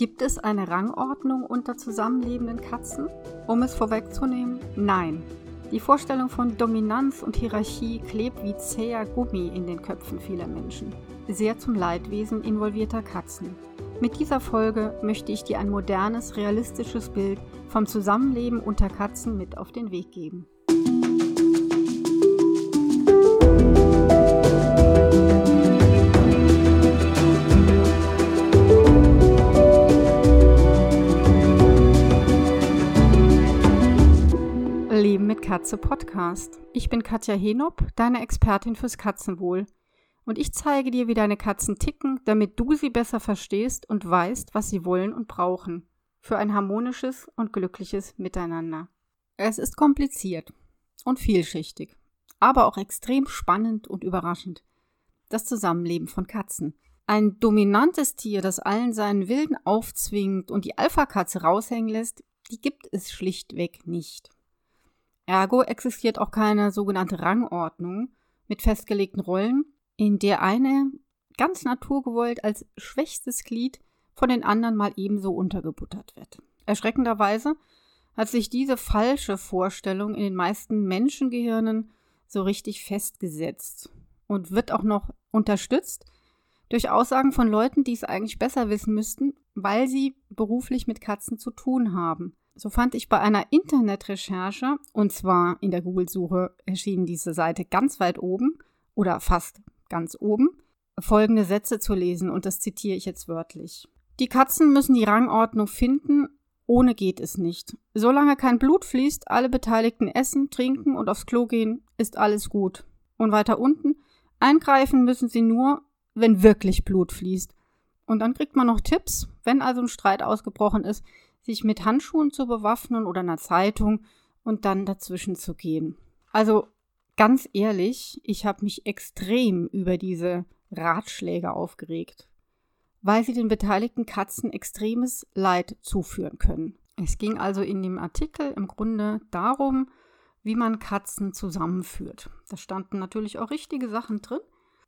Gibt es eine Rangordnung unter zusammenlebenden Katzen? Um es vorwegzunehmen, nein. Die Vorstellung von Dominanz und Hierarchie klebt wie zäher Gummi in den Köpfen vieler Menschen, sehr zum Leidwesen involvierter Katzen. Mit dieser Folge möchte ich dir ein modernes, realistisches Bild vom Zusammenleben unter Katzen mit auf den Weg geben. Katze Podcast. Ich bin Katja Henop, deine Expertin fürs Katzenwohl. Und ich zeige dir, wie deine Katzen ticken, damit du sie besser verstehst und weißt, was sie wollen und brauchen. Für ein harmonisches und glückliches Miteinander. Es ist kompliziert und vielschichtig, aber auch extrem spannend und überraschend. Das Zusammenleben von Katzen. Ein dominantes Tier, das allen seinen Wilden aufzwingt und die Alpha-Katze raushängen lässt, die gibt es schlichtweg nicht. Ergo existiert auch keine sogenannte Rangordnung mit festgelegten Rollen, in der eine ganz naturgewollt als schwächstes Glied von den anderen mal ebenso untergebuttert wird. Erschreckenderweise hat sich diese falsche Vorstellung in den meisten Menschengehirnen so richtig festgesetzt und wird auch noch unterstützt durch Aussagen von Leuten, die es eigentlich besser wissen müssten, weil sie beruflich mit Katzen zu tun haben. So fand ich bei einer Internetrecherche, und zwar in der Google-Suche erschien diese Seite ganz weit oben oder fast ganz oben, folgende Sätze zu lesen, und das zitiere ich jetzt wörtlich. Die Katzen müssen die Rangordnung finden, ohne geht es nicht. Solange kein Blut fließt, alle Beteiligten essen, trinken und aufs Klo gehen, ist alles gut. Und weiter unten, eingreifen müssen sie nur, wenn wirklich Blut fließt. Und dann kriegt man noch Tipps, wenn also ein Streit ausgebrochen ist, sich mit Handschuhen zu bewaffnen oder einer Zeitung und dann dazwischen zu gehen. Also ganz ehrlich, ich habe mich extrem über diese Ratschläge aufgeregt, weil sie den beteiligten Katzen extremes Leid zuführen können. Es ging also in dem Artikel im Grunde darum, wie man Katzen zusammenführt. Da standen natürlich auch richtige Sachen drin,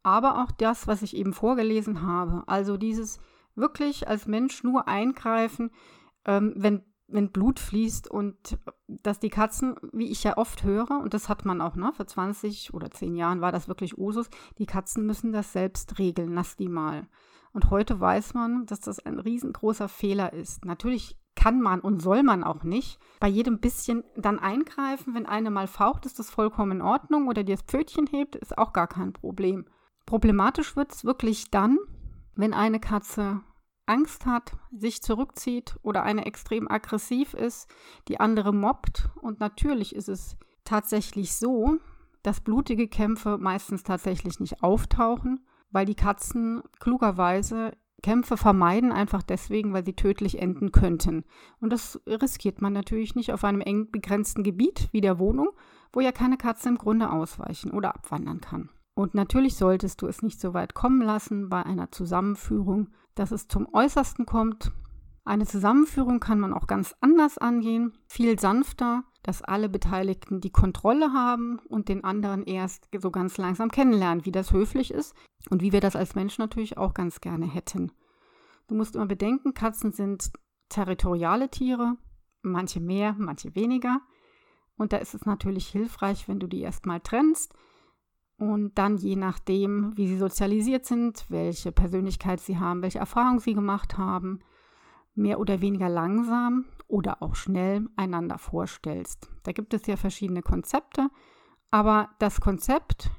aber auch das, was ich eben vorgelesen habe. Also dieses wirklich als Mensch nur eingreifen, ähm, wenn, wenn Blut fließt und dass die Katzen, wie ich ja oft höre, und das hat man auch, ne, vor 20 oder 10 Jahren war das wirklich Usus, die Katzen müssen das selbst regeln, lass die mal. Und heute weiß man, dass das ein riesengroßer Fehler ist. Natürlich kann man und soll man auch nicht bei jedem bisschen dann eingreifen. Wenn eine mal faucht, ist das vollkommen in Ordnung oder dir das Pfötchen hebt, ist auch gar kein Problem. Problematisch wird es wirklich dann, wenn eine Katze Angst hat, sich zurückzieht oder eine extrem aggressiv ist, die andere mobbt. Und natürlich ist es tatsächlich so, dass blutige Kämpfe meistens tatsächlich nicht auftauchen, weil die Katzen klugerweise Kämpfe vermeiden, einfach deswegen, weil sie tödlich enden könnten. Und das riskiert man natürlich nicht auf einem eng begrenzten Gebiet wie der Wohnung, wo ja keine Katze im Grunde ausweichen oder abwandern kann. Und natürlich solltest du es nicht so weit kommen lassen bei einer Zusammenführung, dass es zum Äußersten kommt. Eine Zusammenführung kann man auch ganz anders angehen, viel sanfter, dass alle Beteiligten die Kontrolle haben und den anderen erst so ganz langsam kennenlernen, wie das höflich ist und wie wir das als Mensch natürlich auch ganz gerne hätten. Du musst immer bedenken, Katzen sind territoriale Tiere, manche mehr, manche weniger. Und da ist es natürlich hilfreich, wenn du die erstmal trennst, und dann je nachdem, wie sie sozialisiert sind, welche Persönlichkeit sie haben, welche Erfahrungen sie gemacht haben, mehr oder weniger langsam oder auch schnell einander vorstellst. Da gibt es ja verschiedene Konzepte, aber das Konzept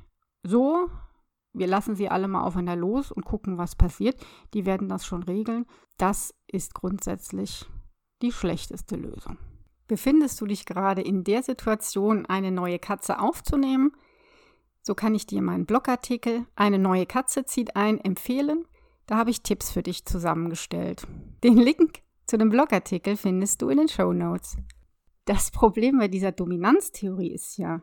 so, wir lassen sie alle mal aufeinander los und gucken, was passiert, die werden das schon regeln, das ist grundsätzlich die schlechteste Lösung. Befindest du dich gerade in der Situation, eine neue Katze aufzunehmen, so kann ich dir meinen Blogartikel Eine neue Katze zieht ein empfehlen. Da habe ich Tipps für dich zusammengestellt. Den Link zu dem Blogartikel findest du in den Show Notes. Das Problem bei dieser Dominanztheorie ist ja,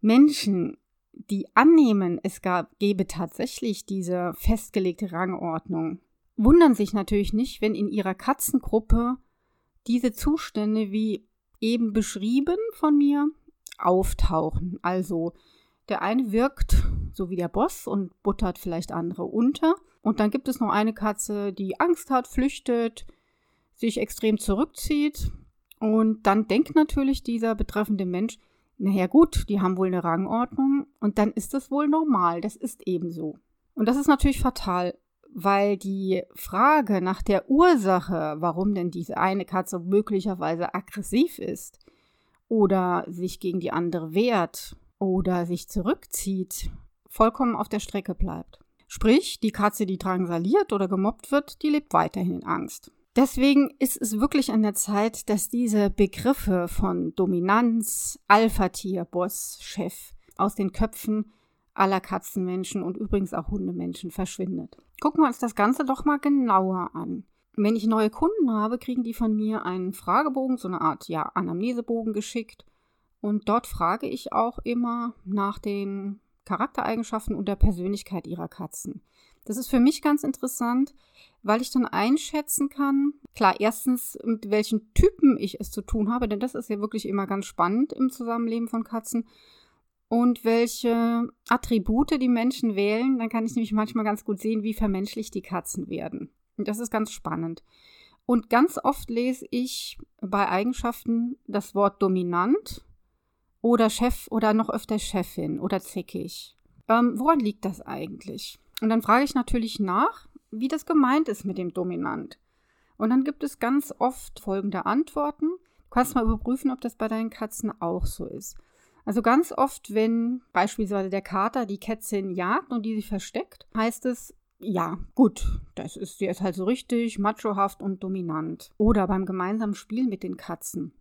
Menschen, die annehmen, es gab, gebe tatsächlich diese festgelegte Rangordnung, wundern sich natürlich nicht, wenn in ihrer Katzengruppe diese Zustände wie eben beschrieben von mir auftauchen. Also der eine wirkt so wie der Boss und buttert vielleicht andere unter. Und dann gibt es noch eine Katze, die Angst hat, flüchtet, sich extrem zurückzieht. Und dann denkt natürlich dieser betreffende Mensch, naja gut, die haben wohl eine Rangordnung und dann ist das wohl normal. Das ist eben so. Und das ist natürlich fatal, weil die Frage nach der Ursache, warum denn diese eine Katze möglicherweise aggressiv ist oder sich gegen die andere wehrt oder sich zurückzieht, vollkommen auf der Strecke bleibt. Sprich, die Katze, die drangsaliert oder gemobbt wird, die lebt weiterhin in Angst. Deswegen ist es wirklich an der Zeit, dass diese Begriffe von Dominanz, Alpha-Tier, Boss, Chef aus den Köpfen aller Katzenmenschen und übrigens auch Hundemenschen verschwindet. Gucken wir uns das Ganze doch mal genauer an. Wenn ich neue Kunden habe, kriegen die von mir einen Fragebogen, so eine Art ja, Anamnesebogen geschickt. Und dort frage ich auch immer nach den Charaktereigenschaften und der Persönlichkeit ihrer Katzen. Das ist für mich ganz interessant, weil ich dann einschätzen kann, klar, erstens, mit welchen Typen ich es zu tun habe, denn das ist ja wirklich immer ganz spannend im Zusammenleben von Katzen und welche Attribute die Menschen wählen, dann kann ich nämlich manchmal ganz gut sehen, wie vermenschlicht die Katzen werden. Und das ist ganz spannend. Und ganz oft lese ich bei Eigenschaften das Wort dominant oder Chef oder noch öfter Chefin oder zickig. Ähm, woran liegt das eigentlich? Und dann frage ich natürlich nach, wie das gemeint ist mit dem dominant. Und dann gibt es ganz oft folgende Antworten. Du kannst mal überprüfen, ob das bei deinen Katzen auch so ist. Also ganz oft, wenn beispielsweise der Kater die Kätzchen jagt und die sich versteckt, heißt es, ja, gut, das ist, der ist halt so richtig machohaft und dominant. Oder beim gemeinsamen Spiel mit den Katzen.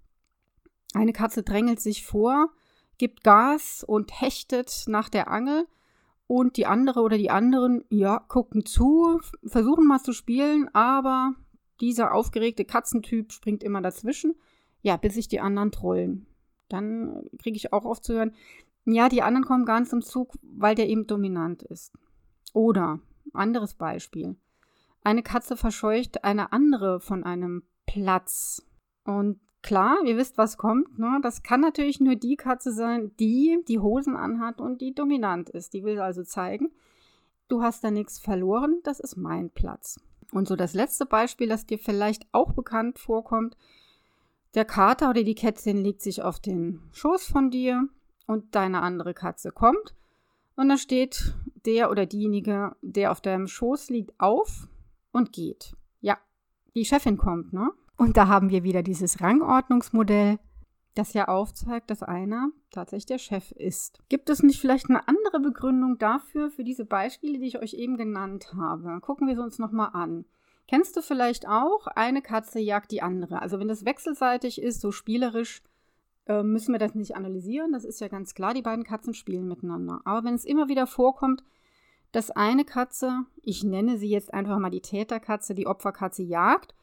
Eine Katze drängelt sich vor, gibt Gas und hechtet nach der Angel und die andere oder die anderen, ja, gucken zu, versuchen mal zu spielen, aber dieser aufgeregte Katzentyp springt immer dazwischen, ja, bis sich die anderen trollen. Dann kriege ich auch oft zu hören, ja, die anderen kommen nicht zum Zug, weil der eben dominant ist. Oder, anderes Beispiel. Eine Katze verscheucht eine andere von einem Platz. Und klar, ihr wisst, was kommt. Ne? Das kann natürlich nur die Katze sein, die die Hosen anhat und die dominant ist. Die will also zeigen, du hast da nichts verloren, das ist mein Platz. Und so das letzte Beispiel, das dir vielleicht auch bekannt vorkommt, der Kater oder die Kätzchen legt sich auf den Schoß von dir und deine andere Katze kommt. Und dann steht der oder diejenige, der auf deinem Schoß liegt, auf und geht. Ja, die Chefin kommt, ne? Und da haben wir wieder dieses Rangordnungsmodell, das ja aufzeigt, dass einer tatsächlich der Chef ist. Gibt es nicht vielleicht eine andere Begründung dafür, für diese Beispiele, die ich euch eben genannt habe? Gucken wir sie uns nochmal an. Kennst du vielleicht auch, eine Katze jagt die andere? Also wenn das wechselseitig ist, so spielerisch, äh, müssen wir das nicht analysieren. Das ist ja ganz klar, die beiden Katzen spielen miteinander. Aber wenn es immer wieder vorkommt, dass eine Katze, ich nenne sie jetzt einfach mal die Täterkatze, die Opferkatze jagt,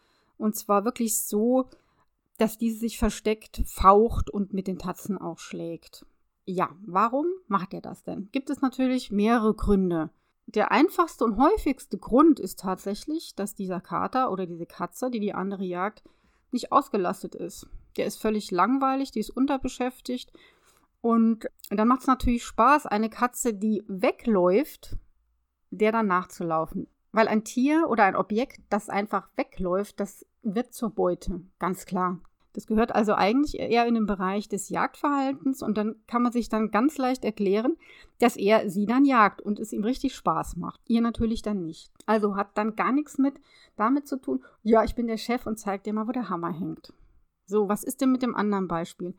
und zwar wirklich so, dass diese sich versteckt, faucht und mit den Tatzen auch schlägt. Ja, warum macht er das denn? Gibt es natürlich mehrere Gründe der einfachste und häufigste Grund ist tatsächlich, dass dieser Kater oder diese Katze, die die andere jagt, nicht ausgelastet ist. Der ist völlig langweilig, die ist unterbeschäftigt. Und dann macht es natürlich Spaß, eine Katze, die wegläuft, der dann nachzulaufen. Weil ein Tier oder ein Objekt, das einfach wegläuft, das wird zur Beute. Ganz klar. Das gehört also eigentlich eher in den Bereich des Jagdverhaltens und dann kann man sich dann ganz leicht erklären, dass er sie dann jagt und es ihm richtig Spaß macht. Ihr natürlich dann nicht. Also hat dann gar nichts mit damit zu tun, ja, ich bin der Chef und zeig dir mal, wo der Hammer hängt. So, was ist denn mit dem anderen Beispiel?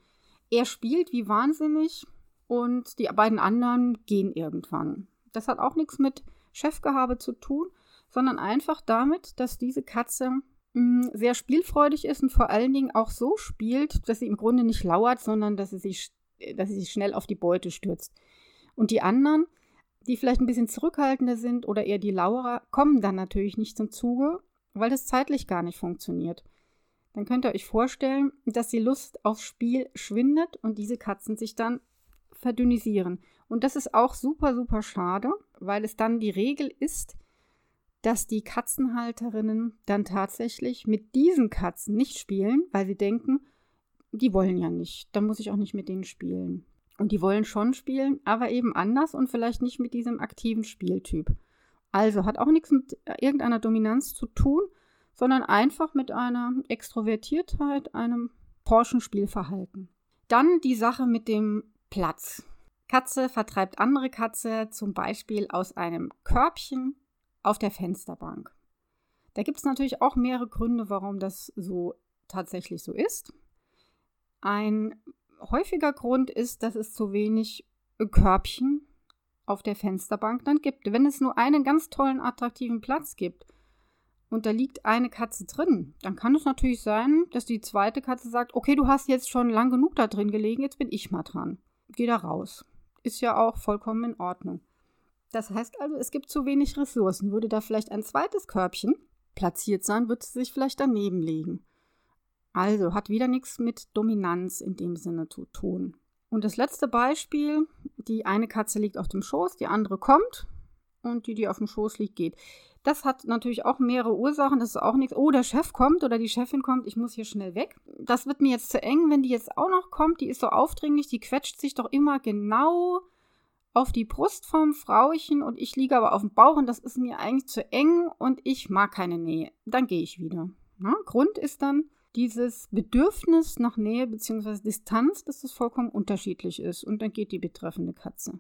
Er spielt wie wahnsinnig und die beiden anderen gehen irgendwann. Das hat auch nichts mit Chefgehabe zu tun, sondern einfach damit, dass diese Katze sehr spielfreudig ist und vor allen Dingen auch so spielt, dass sie im Grunde nicht lauert, sondern dass sie sich, dass sie sich schnell auf die Beute stürzt. Und die anderen, die vielleicht ein bisschen zurückhaltender sind oder eher die Lauerer, kommen dann natürlich nicht zum Zuge, weil das zeitlich gar nicht funktioniert. Dann könnt ihr euch vorstellen, dass die Lust aufs Spiel schwindet und diese Katzen sich dann verdünnisieren. Und das ist auch super, super schade, weil es dann die Regel ist, dass die Katzenhalterinnen dann tatsächlich mit diesen Katzen nicht spielen, weil sie denken, die wollen ja nicht, dann muss ich auch nicht mit denen spielen. Und die wollen schon spielen, aber eben anders und vielleicht nicht mit diesem aktiven Spieltyp. Also hat auch nichts mit irgendeiner Dominanz zu tun, sondern einfach mit einer Extrovertiertheit, einem forschen Spielverhalten. Dann die Sache mit dem Platz. Katze vertreibt andere Katze zum Beispiel aus einem Körbchen auf der Fensterbank. Da gibt es natürlich auch mehrere Gründe, warum das so tatsächlich so ist. Ein häufiger Grund ist, dass es zu wenig Körbchen auf der Fensterbank dann gibt. Wenn es nur einen ganz tollen, attraktiven Platz gibt und da liegt eine Katze drin, dann kann es natürlich sein, dass die zweite Katze sagt, okay, du hast jetzt schon lang genug da drin gelegen, jetzt bin ich mal dran. Geh da raus. Ist ja auch vollkommen in Ordnung. Das heißt also, es gibt zu wenig Ressourcen. Würde da vielleicht ein zweites Körbchen platziert sein, würde es sich vielleicht daneben legen. Also hat wieder nichts mit Dominanz in dem Sinne zu tun. Und das letzte Beispiel, die eine Katze liegt auf dem Schoß, die andere kommt und die, die auf dem Schoß liegt, geht. Das hat natürlich auch mehrere Ursachen. Das ist auch nichts. Oh, der Chef kommt oder die Chefin kommt, ich muss hier schnell weg. Das wird mir jetzt zu eng, wenn die jetzt auch noch kommt. Die ist so aufdringlich, die quetscht sich doch immer genau auf die Brust vom Frauchen und ich liege aber auf dem Bauch und das ist mir eigentlich zu eng und ich mag keine Nähe. Dann gehe ich wieder. Na, Grund ist dann dieses Bedürfnis nach Nähe bzw. Distanz, dass das vollkommen unterschiedlich ist und dann geht die betreffende Katze.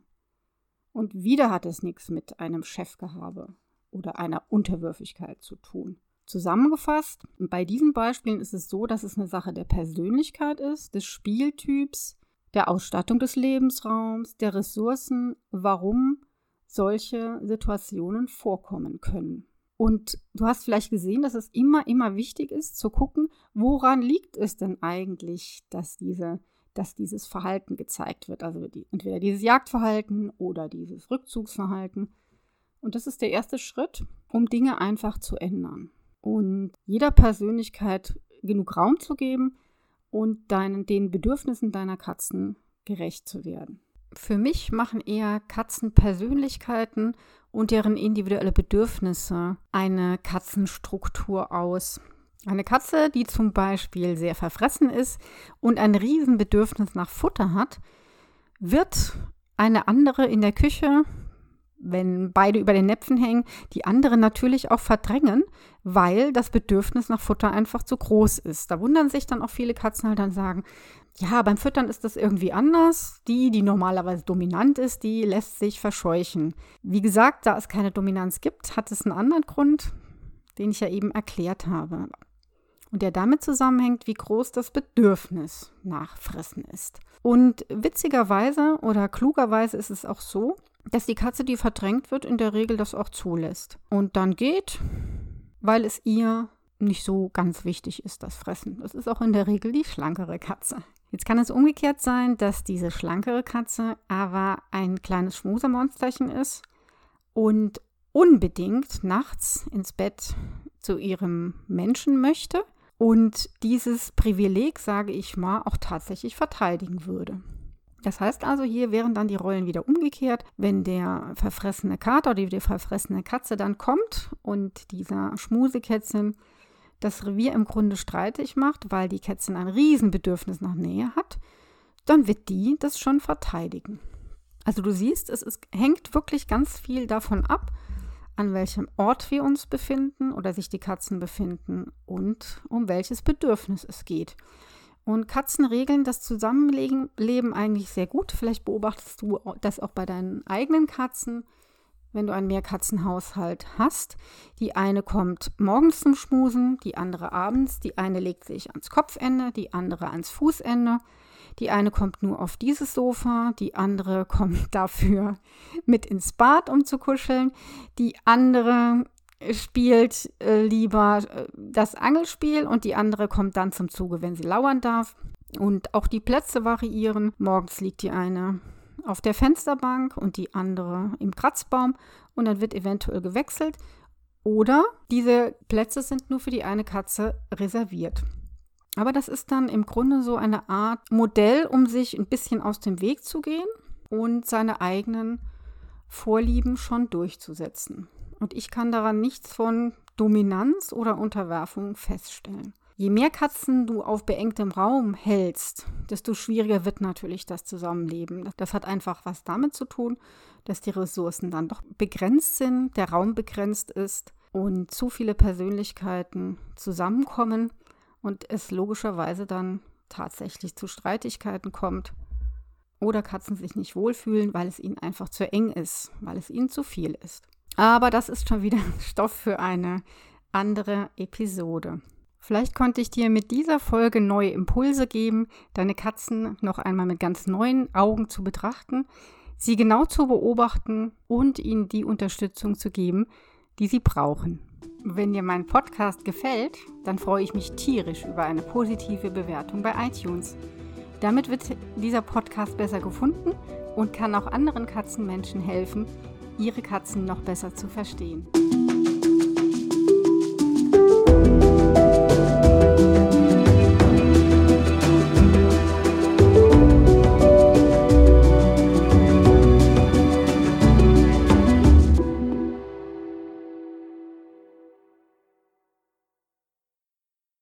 Und wieder hat es nichts mit einem Chefgehabe oder einer Unterwürfigkeit zu tun. Zusammengefasst, bei diesen Beispielen ist es so, dass es eine Sache der Persönlichkeit ist, des Spieltyps, der Ausstattung des Lebensraums, der Ressourcen, warum solche Situationen vorkommen können. Und du hast vielleicht gesehen, dass es immer, immer wichtig ist zu gucken, woran liegt es denn eigentlich, dass, diese, dass dieses Verhalten gezeigt wird. Also die, entweder dieses Jagdverhalten oder dieses Rückzugsverhalten. Und das ist der erste Schritt, um Dinge einfach zu ändern. Und jeder Persönlichkeit genug Raum zu geben, und deinen, den Bedürfnissen deiner Katzen gerecht zu werden. Für mich machen eher Katzenpersönlichkeiten und deren individuelle Bedürfnisse eine Katzenstruktur aus. Eine Katze, die zum Beispiel sehr verfressen ist und ein Riesenbedürfnis nach Futter hat, wird eine andere in der Küche wenn beide über den Näpfen hängen, die andere natürlich auch verdrängen, weil das Bedürfnis nach Futter einfach zu groß ist. Da wundern sich dann auch viele Katzenhalter und sagen, ja, beim Füttern ist das irgendwie anders. Die, die normalerweise dominant ist, die lässt sich verscheuchen. Wie gesagt, da es keine Dominanz gibt, hat es einen anderen Grund, den ich ja eben erklärt habe. Und der damit zusammenhängt, wie groß das Bedürfnis nach Fressen ist. Und witzigerweise oder klugerweise ist es auch so, dass die Katze, die verdrängt wird, in der Regel das auch zulässt. Und dann geht, weil es ihr nicht so ganz wichtig ist, das Fressen. Das ist auch in der Regel die schlankere Katze. Jetzt kann es umgekehrt sein, dass diese schlankere Katze aber ein kleines Schmusemonsterchen ist und unbedingt nachts ins Bett zu ihrem Menschen möchte und dieses Privileg, sage ich mal, auch tatsächlich verteidigen würde. Das heißt also, hier wären dann die Rollen wieder umgekehrt. Wenn der verfressene Kater oder die verfressene Katze dann kommt und dieser Schmusekätzchen das Revier im Grunde streitig macht, weil die Kätzchen ein Riesenbedürfnis nach Nähe hat, dann wird die das schon verteidigen. Also du siehst, es ist, hängt wirklich ganz viel davon ab, an welchem Ort wir uns befinden oder sich die Katzen befinden und um welches Bedürfnis es geht. Und Katzen regeln das Zusammenleben eigentlich sehr gut. Vielleicht beobachtest du das auch bei deinen eigenen Katzen, wenn du einen Mehrkatzenhaushalt hast. Die eine kommt morgens zum Schmusen, die andere abends, die eine legt sich ans Kopfende, die andere ans Fußende. Die eine kommt nur auf dieses Sofa, die andere kommt dafür mit ins Bad, um zu kuscheln. Die andere spielt äh, lieber äh, das Angelspiel und die andere kommt dann zum Zuge, wenn sie lauern darf. Und auch die Plätze variieren. Morgens liegt die eine auf der Fensterbank und die andere im Kratzbaum und dann wird eventuell gewechselt. Oder diese Plätze sind nur für die eine Katze reserviert. Aber das ist dann im Grunde so eine Art Modell, um sich ein bisschen aus dem Weg zu gehen und seine eigenen Vorlieben schon durchzusetzen. Und ich kann daran nichts von Dominanz oder Unterwerfung feststellen. Je mehr Katzen du auf beengtem Raum hältst, desto schwieriger wird natürlich das Zusammenleben. Das hat einfach was damit zu tun, dass die Ressourcen dann doch begrenzt sind, der Raum begrenzt ist und zu viele Persönlichkeiten zusammenkommen und es logischerweise dann tatsächlich zu Streitigkeiten kommt oder Katzen sich nicht wohlfühlen, weil es ihnen einfach zu eng ist, weil es ihnen zu viel ist. Aber das ist schon wieder Stoff für eine andere Episode. Vielleicht konnte ich dir mit dieser Folge neue Impulse geben, deine Katzen noch einmal mit ganz neuen Augen zu betrachten, sie genau zu beobachten und ihnen die Unterstützung zu geben, die sie brauchen. Wenn dir mein Podcast gefällt, dann freue ich mich tierisch über eine positive Bewertung bei iTunes. Damit wird dieser Podcast besser gefunden und kann auch anderen Katzenmenschen helfen, ihre Katzen noch besser zu verstehen.